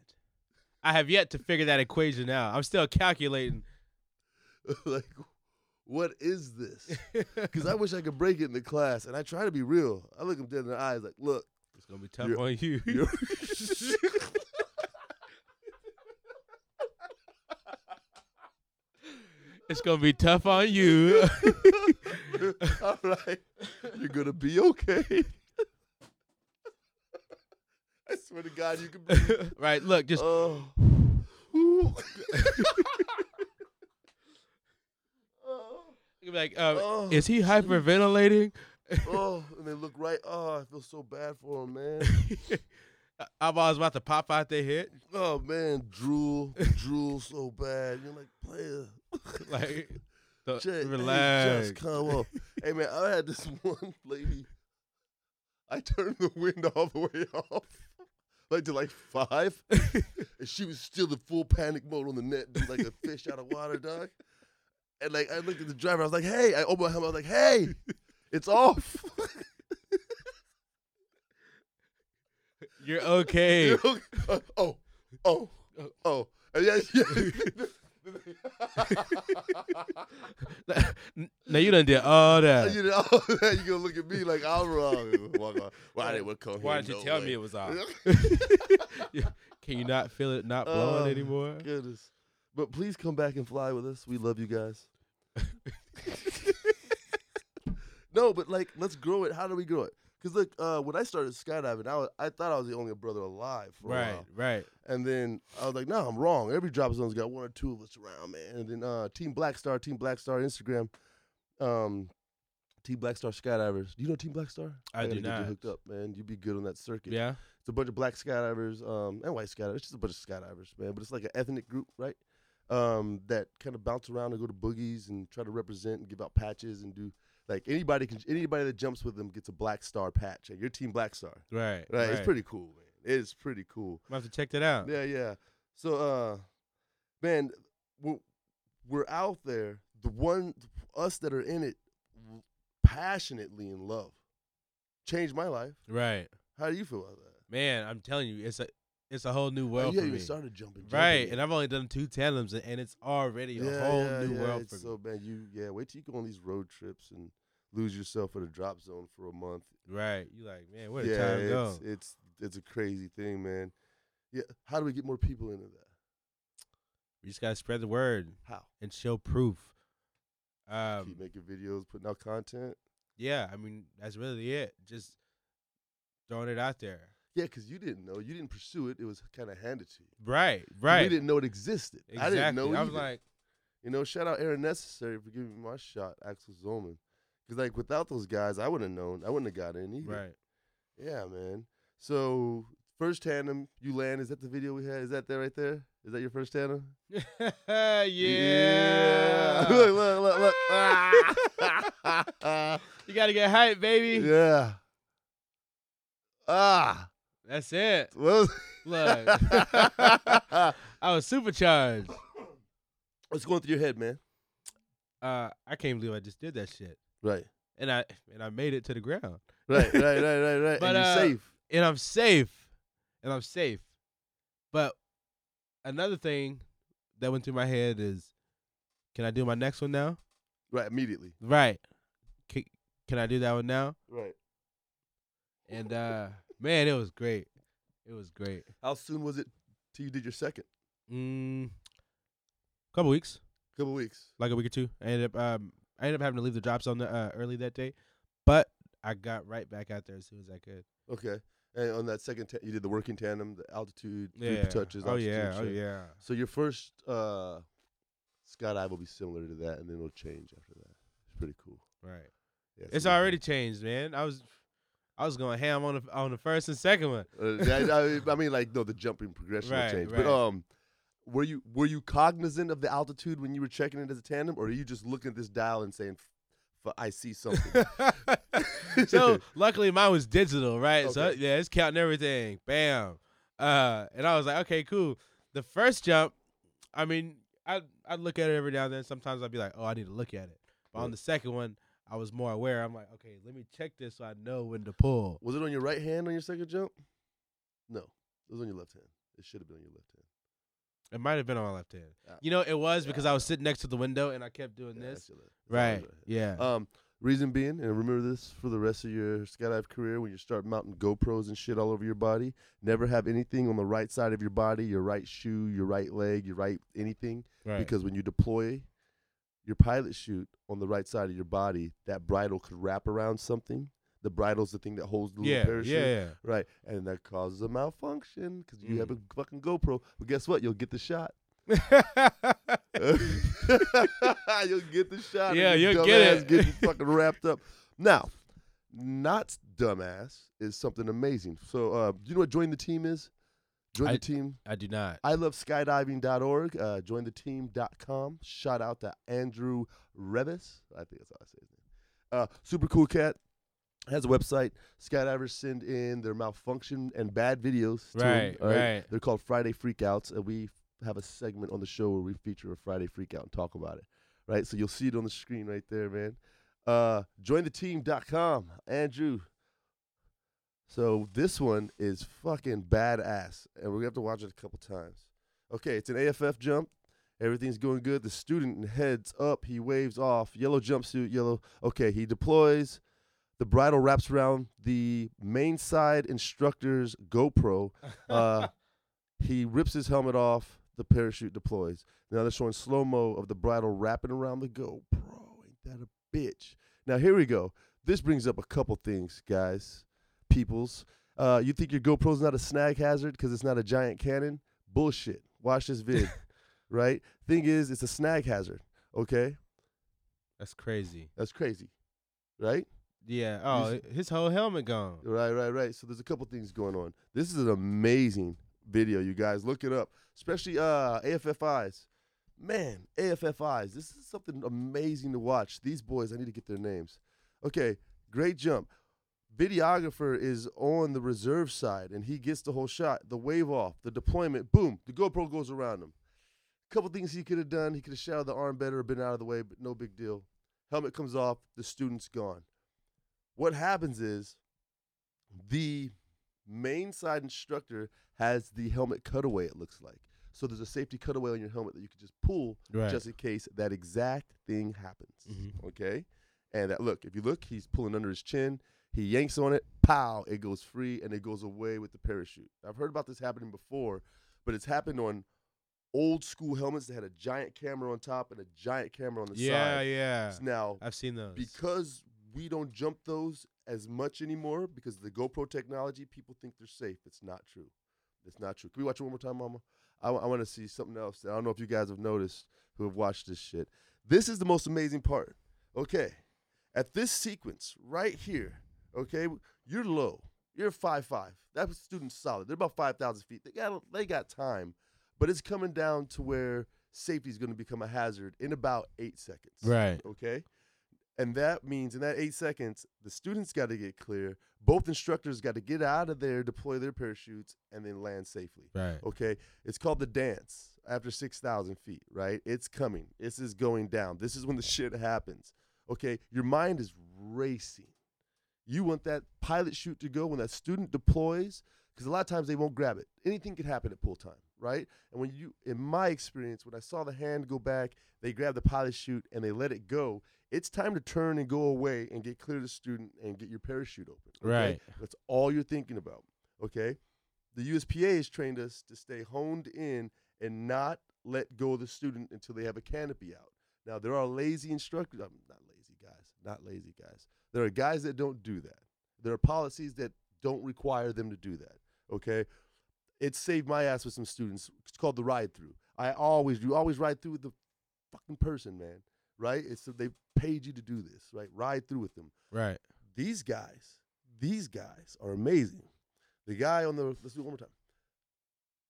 Speaker 3: I have yet to figure that equation out. I'm still calculating.
Speaker 2: like, what is this? Because I wish I could break it in the class, and I try to be real. I look them dead in the eyes, like, look,
Speaker 3: It's gonna be tough
Speaker 2: You're-
Speaker 3: on you.
Speaker 2: you're
Speaker 3: it's gonna be tough on you.
Speaker 2: all right, you're gonna be okay. I swear to God, you can. Be,
Speaker 3: right. Look, just
Speaker 2: oh, Ooh. oh,
Speaker 3: be like, um,
Speaker 2: oh,
Speaker 3: is he hyperventilating?
Speaker 2: oh, and they look right. Oh, I feel so bad for him, man.
Speaker 3: I Eyeballs about to pop out their head.
Speaker 2: Oh man, drool, drool so bad. You're like, player.
Speaker 3: Like, the-
Speaker 2: Just,
Speaker 3: relax.
Speaker 2: just come up. hey man, I had this one lady. I turned the wind all the way off, like to like five, and she was still in full panic mode on the net, like a fish out of water, dog. And like I looked at the driver, I was like, "Hey!" I opened my helmet, I was like, "Hey, it's off."
Speaker 3: You're okay.
Speaker 2: You're okay. Uh, oh, oh, oh. Uh, yeah, yeah.
Speaker 3: now you done did all that.
Speaker 2: you know, you gonna look at me like I'm wrong. Walk on. Why didn't come
Speaker 3: Why did you
Speaker 2: No
Speaker 3: tell
Speaker 2: way.
Speaker 3: me it was off? Can you not feel it not blowing
Speaker 2: Oh,
Speaker 3: anymore?
Speaker 2: Goodness. But please come back and fly with us. We love you guys. no, but like, let's grow it. How do we grow it? Because look, uh, when I started skydiving, I, was, I thought I was the only brother alive for a
Speaker 3: Right,
Speaker 2: while.
Speaker 3: right.
Speaker 2: And then I was like, no, I'm wrong. Every drop zone's got one or two of us around, man. And then uh, Team Black Star, Team Black Star Instagram, um, Team Black Star Skydivers. Do you know Team Black Star?
Speaker 3: I
Speaker 2: gotta
Speaker 3: do
Speaker 2: get
Speaker 3: not.
Speaker 2: you hooked up, man. You'd be good on that circuit.
Speaker 3: Yeah.
Speaker 2: It's a bunch of black skydivers um, and white skydivers. It's just a bunch of skydivers, man. But it's like an ethnic group, right? Um, that kind of bounce around and go to boogies and try to represent and give out patches and do like anybody can anybody that jumps with them gets a black star patch. Like your team black star,
Speaker 3: Right.
Speaker 2: right? It's pretty cool, man. It's pretty cool.
Speaker 3: I'm have to check that out.
Speaker 2: Yeah, yeah. So, uh, man, we're, we're out there. The one, us that are in it, passionately in love, changed my life.
Speaker 3: Right.
Speaker 2: How do you feel about that?
Speaker 3: Man, I'm telling you, it's a it's a whole new
Speaker 2: Oh,
Speaker 3: world
Speaker 2: you
Speaker 3: for
Speaker 2: haven't
Speaker 3: me.
Speaker 2: even started jumping, jumping
Speaker 3: Right. And I've only done two tandems and, and it's already a whole
Speaker 2: yeah,
Speaker 3: new
Speaker 2: yeah,
Speaker 3: world for
Speaker 2: it's
Speaker 3: me.
Speaker 2: So man, you yeah, wait till you go on these road trips and lose yourself in a drop zone for a month.
Speaker 3: Right. You like, man, where
Speaker 2: yeah,
Speaker 3: time go?
Speaker 2: it's, it's it's a crazy thing, man. Yeah, how do we get more people into that?
Speaker 3: We just gotta spread the word
Speaker 2: How?
Speaker 3: and show proof. Um
Speaker 2: Keep making videos, putting out content.
Speaker 3: yeah, I mean, that's really it. Just throwing it out there.
Speaker 2: Yeah, because you didn't know, you didn't pursue it. It was kind of handed to you.
Speaker 3: Right,
Speaker 2: We
Speaker 3: right.
Speaker 2: didn't know it existed.
Speaker 3: exactly.
Speaker 2: I didn't know.
Speaker 3: I was
Speaker 2: either.
Speaker 3: like,
Speaker 2: you know, shout out Aaron Necessary for giving me my shot, Axel Zolman. Because like without those guys, I wouldn't have known. I wouldn't have got in either.
Speaker 3: right.
Speaker 2: Yeah, man. So first tandem you land. Is that the video we had? Is that there right there? Is that your first tandem?
Speaker 3: yeah.
Speaker 2: Yeah. look, look, look, look. Ah.
Speaker 3: you gotta get hype, baby.
Speaker 2: yeah. Ah.
Speaker 3: That's it. Look. I was supercharged.
Speaker 2: what's going through your head, man?
Speaker 3: Uh, I can't believe I just did that shit.
Speaker 2: Right.
Speaker 3: And I and I made it to the ground.
Speaker 2: Right, right, right, right, right.
Speaker 3: But,
Speaker 2: and you're
Speaker 3: uh,
Speaker 2: safe.
Speaker 3: And I'm safe. And I'm safe. But another thing that went through my head is can I do my next one now?
Speaker 2: Right, immediately.
Speaker 3: Right. Can, can I do that one now?
Speaker 2: Right.
Speaker 3: And uh man, it was great. It was great.
Speaker 2: How soon was it till you did your second?
Speaker 3: Mm, couple weeks,
Speaker 2: couple weeks.
Speaker 3: like a week or two. I ended up um I ended up having to leave the drops on the uh, early that day, but I got right back out there as soon as I could.
Speaker 2: Okay. And on that second, ta- you did the working tandem, the altitude,
Speaker 3: Yeah.
Speaker 2: touches.
Speaker 3: Oh yeah. Oh yeah.
Speaker 2: So your first uh, skydive will be similar to that, and then it'll change after that. It's pretty cool.
Speaker 3: Right.
Speaker 2: Yeah,
Speaker 3: It's
Speaker 2: so-
Speaker 3: already changed, man. I was I was going ham on the on the first and second one.
Speaker 2: Uh, I, I- mean, like no, the jumping progression will
Speaker 3: Right,
Speaker 2: change.
Speaker 3: right.
Speaker 2: But um, were you were you cognizant of the altitude when you were checking it as a tandem, or are you just looking at this dial and saying, "F- "I see something"?
Speaker 3: so luckily mine was digital, right? So yeah, it's counting everything. Bam. Uh, and I was like, okay, cool. The first jump, I mean, I I look at it every now and then. Sometimes I'd be like, oh, I need to look at it. But on the second one, I was more aware. I'm like, okay, let me check this so I know when to pull.
Speaker 2: was it on your right hand on your second jump? No, it was on your left hand. It should have been on your left hand.
Speaker 3: It might have been on my left hand.
Speaker 2: Ah.
Speaker 3: You know, it was because I was sitting next to the window and I kept doing
Speaker 2: Yeah,
Speaker 3: this.
Speaker 2: that's your left- that's always
Speaker 3: Right. Yeah.
Speaker 2: Um, reason being, and remember this for the rest of your skydive career when you start mounting GoPros and shit all over your body. Never have anything on the right side of your body, your right shoe, your right leg, your right anything,
Speaker 3: right.
Speaker 2: because when you deploy your pilot chute on the right side of your body, that bridle could wrap around something. The bridle's the thing that holds the little
Speaker 3: yeah,
Speaker 2: parachute.
Speaker 3: yeah,
Speaker 2: Right, and that causes a malfunction because you have a
Speaker 3: Mm.
Speaker 2: fucking GoPro. But guess what? You'll get the shot. you'll get the shot.
Speaker 3: Yeah, you'll get it.
Speaker 2: Getting fucking wrapped up. Now, not dumbass is something amazing. So, uh, do you know what join the team is? Join
Speaker 3: I-
Speaker 2: the team.
Speaker 3: I do not.
Speaker 2: I love skydiving.org. Uh, join the team.com. Shout out to Andrew Revis. I think that's how I say his name. Uh, super cool cat. Has a website. Skydivers send in their malfunction and bad videos. to him,
Speaker 3: Right, right.
Speaker 2: They're called Friday Freakouts, and we have a segment on the show where we feature a Friday Freakout and talk about it. Right, so you'll see it on the screen right there, man. Uh, jointheteam.com. Andrew, So this one is fucking badass, and we're gonna have to watch it a couple times. Okay, it's an AFF jump. Everything's going good. The student heads up. He waves off. Yellow jumpsuit, yellow. Okay, he deploys. The bridle wraps around the main side instructor's GoPro. Uh, he rips his helmet off. The parachute deploys. Now they're showing slow mo of the bridle wrapping around the GoPro. Ain't that a bitch? Now here we go. This brings up a couple things, guys, peoples. Uh, you think your GoPro's not a snag hazard because it's not a giant cannon? Bullshit. Watch this vid. right? Thing is, it's a snag hazard. Okay,
Speaker 3: That's crazy.
Speaker 2: that's crazy. Right?
Speaker 3: Yeah. Oh,
Speaker 2: s-
Speaker 3: his whole helmet gone.
Speaker 2: Right, right, right. So there's a couple things going on. This is an amazing video, you guys. Look it up, especially uh, AFFIs. Man, AFFIs. This is something amazing to watch. These boys, I need to get their names. Okay, great jump. Videographer is on the reserve side, and he gets the whole shot. The wave off, the deployment, boom, the GoPro goes around him. A Couple things he could have done. He could have shadowed the arm better or been out of the way, but no big deal. Helmet comes off, the student's gone. What happens is the main side instructor has the helmet cutaway, it looks like. So there's a safety cutaway on your helmet that you can just pull
Speaker 3: Right.
Speaker 2: just in case that exact thing happens.
Speaker 3: Mhm.
Speaker 2: Okay? And that look, if you look, he's pulling under his chin. He yanks on it, pow, it goes free and it goes away with the parachute. I've heard about this happening before, but it's happened on old school helmets that had a giant camera on top and a giant camera on the side.
Speaker 3: Yeah,
Speaker 2: side.
Speaker 3: yeah.
Speaker 2: Now,
Speaker 3: I've seen those.
Speaker 2: because we don't jump those as much anymore because of the GoPro technology, people think they're safe. It's not true. It's not true. Can we watch it one more time, Mama? I, want to see something else. I don't know if you guys have noticed who have watched this shit. This is the most amazing part. Okay. At this sequence right here, okay, you're low. You're five five. That student's solid. They're about five thousand feet. They got they got time, but it's coming down to where safety is going to become a hazard in about eight seconds.
Speaker 3: Right.
Speaker 2: Okay. And that means in that eight seconds, the students got to get clear. Both instructors got to get out of there, deploy their parachutes, and then land safely.
Speaker 3: Right.
Speaker 2: Okay. It's called the dance after 6,000 feet, right? It's coming. This is going down. This is when the shit happens. Okay. Your mind is racing. You want that pilot chute to go when that student deploys, because a lot of times they won't grab it. Anything could happen at pull time, right? And when you, in my experience, when I saw the hand go back, they grab the pilot chute and they let it go. It's time to turn and go away and get clear to the student and get your parachute open. okay?
Speaker 3: Right.
Speaker 2: That's all you're thinking about. Okay. The USPA has trained us to stay honed in and not let go of the student until they have a canopy out. Now there are lazy instructors. I'm not lazy guys. Not lazy guys. There are guys that don't do that. There are policies that don't require them to do that. Okay. It saved my ass with some students. It's called the ride through. I always do. Always ride through with the fucking person, man. Right? It's so they paid you to do this. Right? Ride through with them
Speaker 3: Right.
Speaker 2: these guys, these guys are amazing. The guy on the let's do it one more time.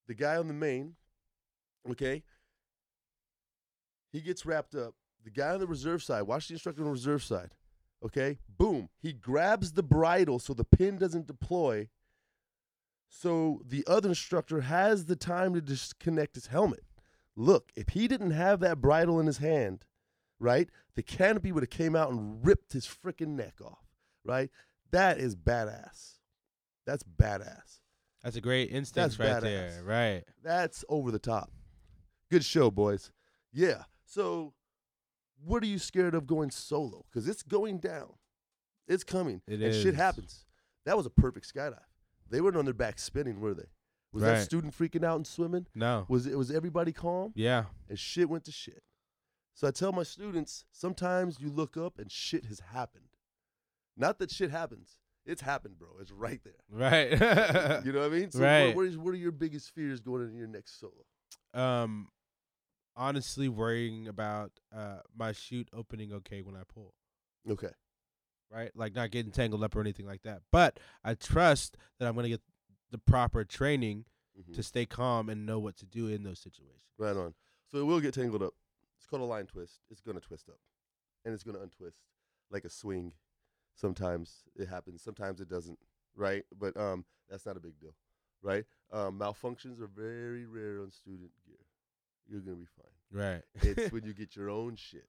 Speaker 2: The guy on the main, okay, he gets wrapped up. The guy on the reserve side, watch the instructor on the reserve side. Okay, boom. He grabs the bridle so the pin doesn't deploy. So the other instructor has the time to disconnect his helmet. Look, if he didn't have that bridle in his hand, right, the canopy would have came out and ripped his freaking neck off right? That is badass. That's badass.
Speaker 3: That's a great instinct
Speaker 2: That's
Speaker 3: right there. Right.
Speaker 2: That's over the top. Good show, boys. Yeah. So, what are you scared of going solo? Because it's going down. It's coming.
Speaker 3: It
Speaker 2: and shit happens. That was a perfect skydive. They weren't on their back spinning, were they? Was that student freaking out and swimming?
Speaker 3: No.
Speaker 2: Was it was everybody calm?
Speaker 3: Yeah.
Speaker 2: And shit went to shit. So I tell my students, sometimes you look up and shit has happened. Not that shit happens. It's happened, bro. It's right there.
Speaker 3: Right.
Speaker 2: You know what I mean? So
Speaker 3: Right.
Speaker 2: What, what, is, what are your biggest fears going into your next solo?
Speaker 3: um, honestly, worrying about uh my chute opening okay when I pull.
Speaker 2: Okay.
Speaker 3: Right. Like not getting tangled up or anything like that. But I trust that I'm gonna get the proper training
Speaker 2: Mhm.
Speaker 3: to stay calm and know what to do in those situations.
Speaker 2: Right on. So it will get tangled up. It's called a line twist. It's going to twist up. And it's going to untwist like a swing. Sometimes it happens. Sometimes it doesn't. Right? But um, that's not a big deal. Right? Um, malfunctions are very rare on student. You're to be fine.
Speaker 3: Right.
Speaker 2: It's when you get your own shit,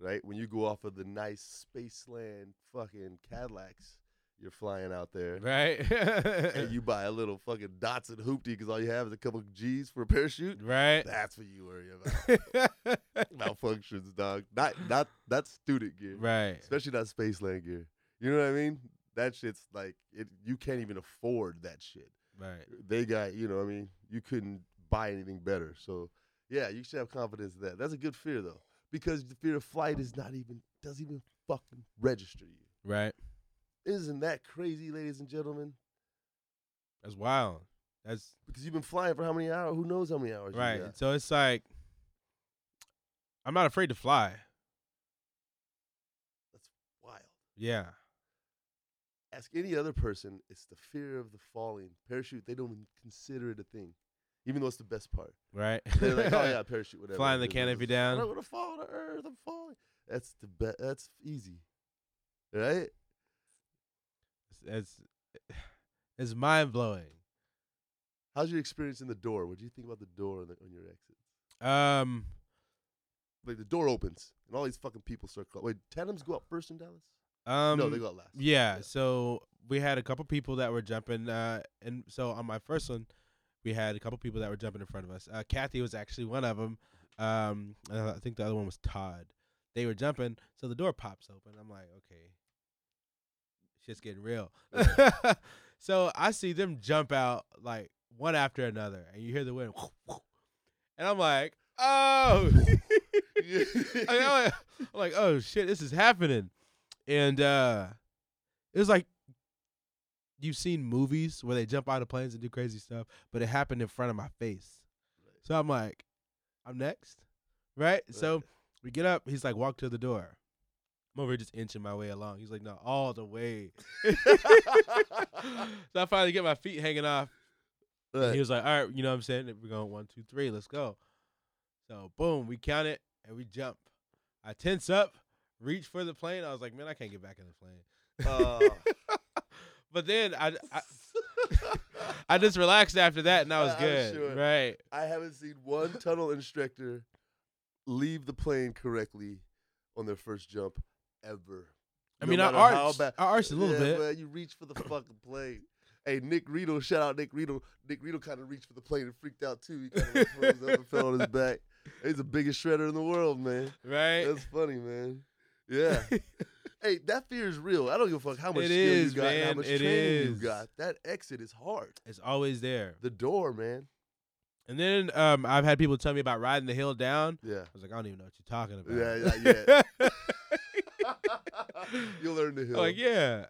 Speaker 2: right? When you go off of the nice Spaceland fucking Cadillacs, you're flying out there.
Speaker 3: right?
Speaker 2: and you buy a little fucking Datsun hoopty because all you have is a couple G's for a parachute.
Speaker 3: right?
Speaker 2: That's what you worry about. Malfunctions, dog. Not not not student gear,
Speaker 3: right.
Speaker 2: especially not spaceland gear. You know what I mean? That shit's like it. You can't even afford that shit.
Speaker 3: Right.
Speaker 2: They got you know. what I mean, you couldn't buy anything better. So yeah, you should have confidence in that. That's a good fear though, because the fear of flight is not even doesn't even fucking register you.
Speaker 3: Right.
Speaker 2: Isn't that crazy, ladies and gentlemen?
Speaker 3: That's wild. That's
Speaker 2: Because you've been flying for how many hours? Who knows how many hours? you
Speaker 3: right. So it's like I'm not afraid to fly.
Speaker 2: That's wild.
Speaker 3: Yeah.
Speaker 2: Ask any other person. It's the fear of the falling parachute. They don't even consider it a thing, even though it's the best part.
Speaker 3: Right.
Speaker 2: They're like, oh yeah, parachute, whatever.
Speaker 3: Flying the canopy
Speaker 2: it's-
Speaker 3: down.
Speaker 2: I'm gonna fall to earth. I'm falling. That's the best. That's easy, right?
Speaker 3: it's it's mind blowing.
Speaker 2: How's your experience in the door? What do you think about the door on, the, on your exit?
Speaker 3: Um
Speaker 2: Like the door opens and all these fucking people start. Cl- Wait, tandems go up first in Dallas?
Speaker 3: um
Speaker 2: no, they go out last.
Speaker 3: Yeah,
Speaker 2: Yeah.
Speaker 3: so we had a couple people that were jumping, uh, and so on my first one, we had a couple people that were jumping in front of us. Uh, Kathy was actually one of them. Um, and I think the other one was Todd. They were jumping, so the door pops open. I'm like, okay, shit's getting real. so I see them jump out like one after another, and you hear the wind, and I'm like, oh. I- I'm like, oh shit, this is happening. And uh it was like you've seen movies where they jump out of planes and do crazy stuff, but it happened in front of my face. So I'm like, I'm next. Right? So we get up, he's like, walk to the door. I'm over here just inching my way along. He's like, no, all the way. so I finally get my feet hanging off.
Speaker 2: Right.
Speaker 3: He was like, all right, you know what I'm saying? We're going one, two, three, let's go. So boom, we count it and we jump. I tense up, reach for the plane. I was like, man, I can't get back in the plane.
Speaker 2: Oh.
Speaker 3: But then I, I, I just relaxed after that and I was
Speaker 2: I'm
Speaker 3: good.
Speaker 2: sure.
Speaker 3: Right.
Speaker 2: I haven't seen one tunnel instructor leave the plane correctly on their first jump ever.
Speaker 3: I
Speaker 2: No
Speaker 3: mean, I
Speaker 2: matter how
Speaker 3: arched,
Speaker 2: bad-
Speaker 3: I arched a little
Speaker 2: yeah,
Speaker 3: bit.
Speaker 2: Man, you reach for the fucking plane. Hey, Nick Rito, shout out Nick Rito. Nick Rito kind of reached for the plane and freaked out too. He kind of froze up and fell on his back. He's the biggest shredder in the world, man.
Speaker 3: Right.
Speaker 2: That's funny, man. Yeah. hey, that fear is real. I don't give a fuck how much
Speaker 3: It
Speaker 2: skill
Speaker 3: is,
Speaker 2: you got, and how much
Speaker 3: It
Speaker 2: training you
Speaker 3: is.
Speaker 2: got. That exit is hard.
Speaker 3: it's always there.
Speaker 2: The door, man.
Speaker 3: And then um, I've had people tell me about riding the hill down.
Speaker 2: Yeah.
Speaker 3: I was like, I don't even know what you're talking about.
Speaker 2: Yeah, yeah, yeah. You'll learn the hill.
Speaker 3: Like, yeah.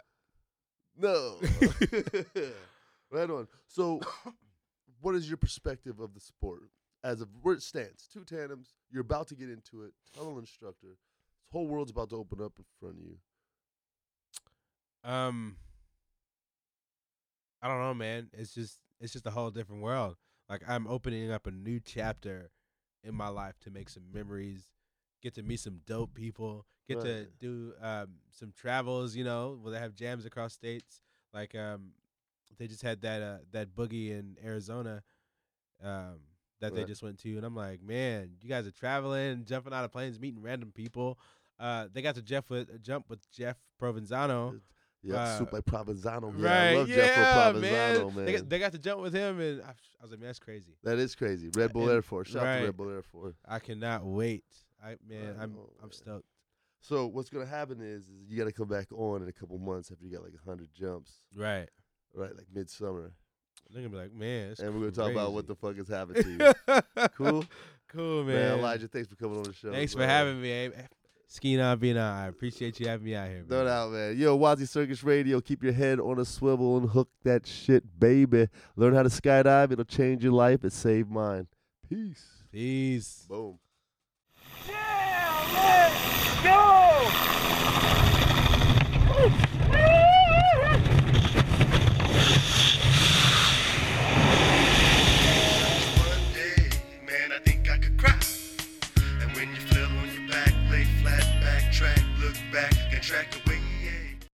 Speaker 2: No. right on. So, what is your perspective of the sport as of where it stands? Two tandems. You're about to get into it. Tunnel instructor. This whole world's about to open up in front of you.
Speaker 3: Um, I don't know, man. It's just it's just a whole different world. Like I'm opening up a new chapter in my life to make some memories, get to meet some dope people, get to do um some travels. You know, where they have jams across states. Like um, they just had that uh that boogie in Arizona, um. That they just went to, and I'm like, man, you guys are traveling, jumping out of planes, meeting random people. Uh, they got to Jeff with jump with Jeff Provenzano.
Speaker 2: Yeah,
Speaker 3: Uh,
Speaker 2: Super Provenzano. Man.
Speaker 3: Right.
Speaker 2: I love
Speaker 3: yeah,
Speaker 2: Jeffro Provenzano,
Speaker 3: man.
Speaker 2: man.
Speaker 3: They, got, they got to jump with him, and I, I was like, man, that's crazy.
Speaker 2: that is crazy. Red Bull
Speaker 3: And-
Speaker 2: Air Force. Shout out to Red Bull Air Force.
Speaker 3: I cannot wait. I man,
Speaker 2: I
Speaker 3: I'm
Speaker 2: know,
Speaker 3: I'm stoked.
Speaker 2: So what's gonna happen is, is you got to come back on in a couple months after you got like hundred jumps,
Speaker 3: Right.
Speaker 2: right? Like midsummer,
Speaker 3: They're gonna be like, man,
Speaker 2: and we're gonna talk about what the fuck has happened to you. cool,
Speaker 3: cool, man.
Speaker 2: man. Elijah, thanks for coming on the show.
Speaker 3: Thanks for having me. Skiing on, being on. I appreciate you having me out here.
Speaker 2: No
Speaker 3: man.
Speaker 2: doubt, man. Yo, Wazzy Circus Radio. Keep your head on a swivel and hook that shit, baby. Learn how to skydive. It'll change your life. It saved mine. Peace.
Speaker 3: Peace.
Speaker 2: Boom.
Speaker 4: contract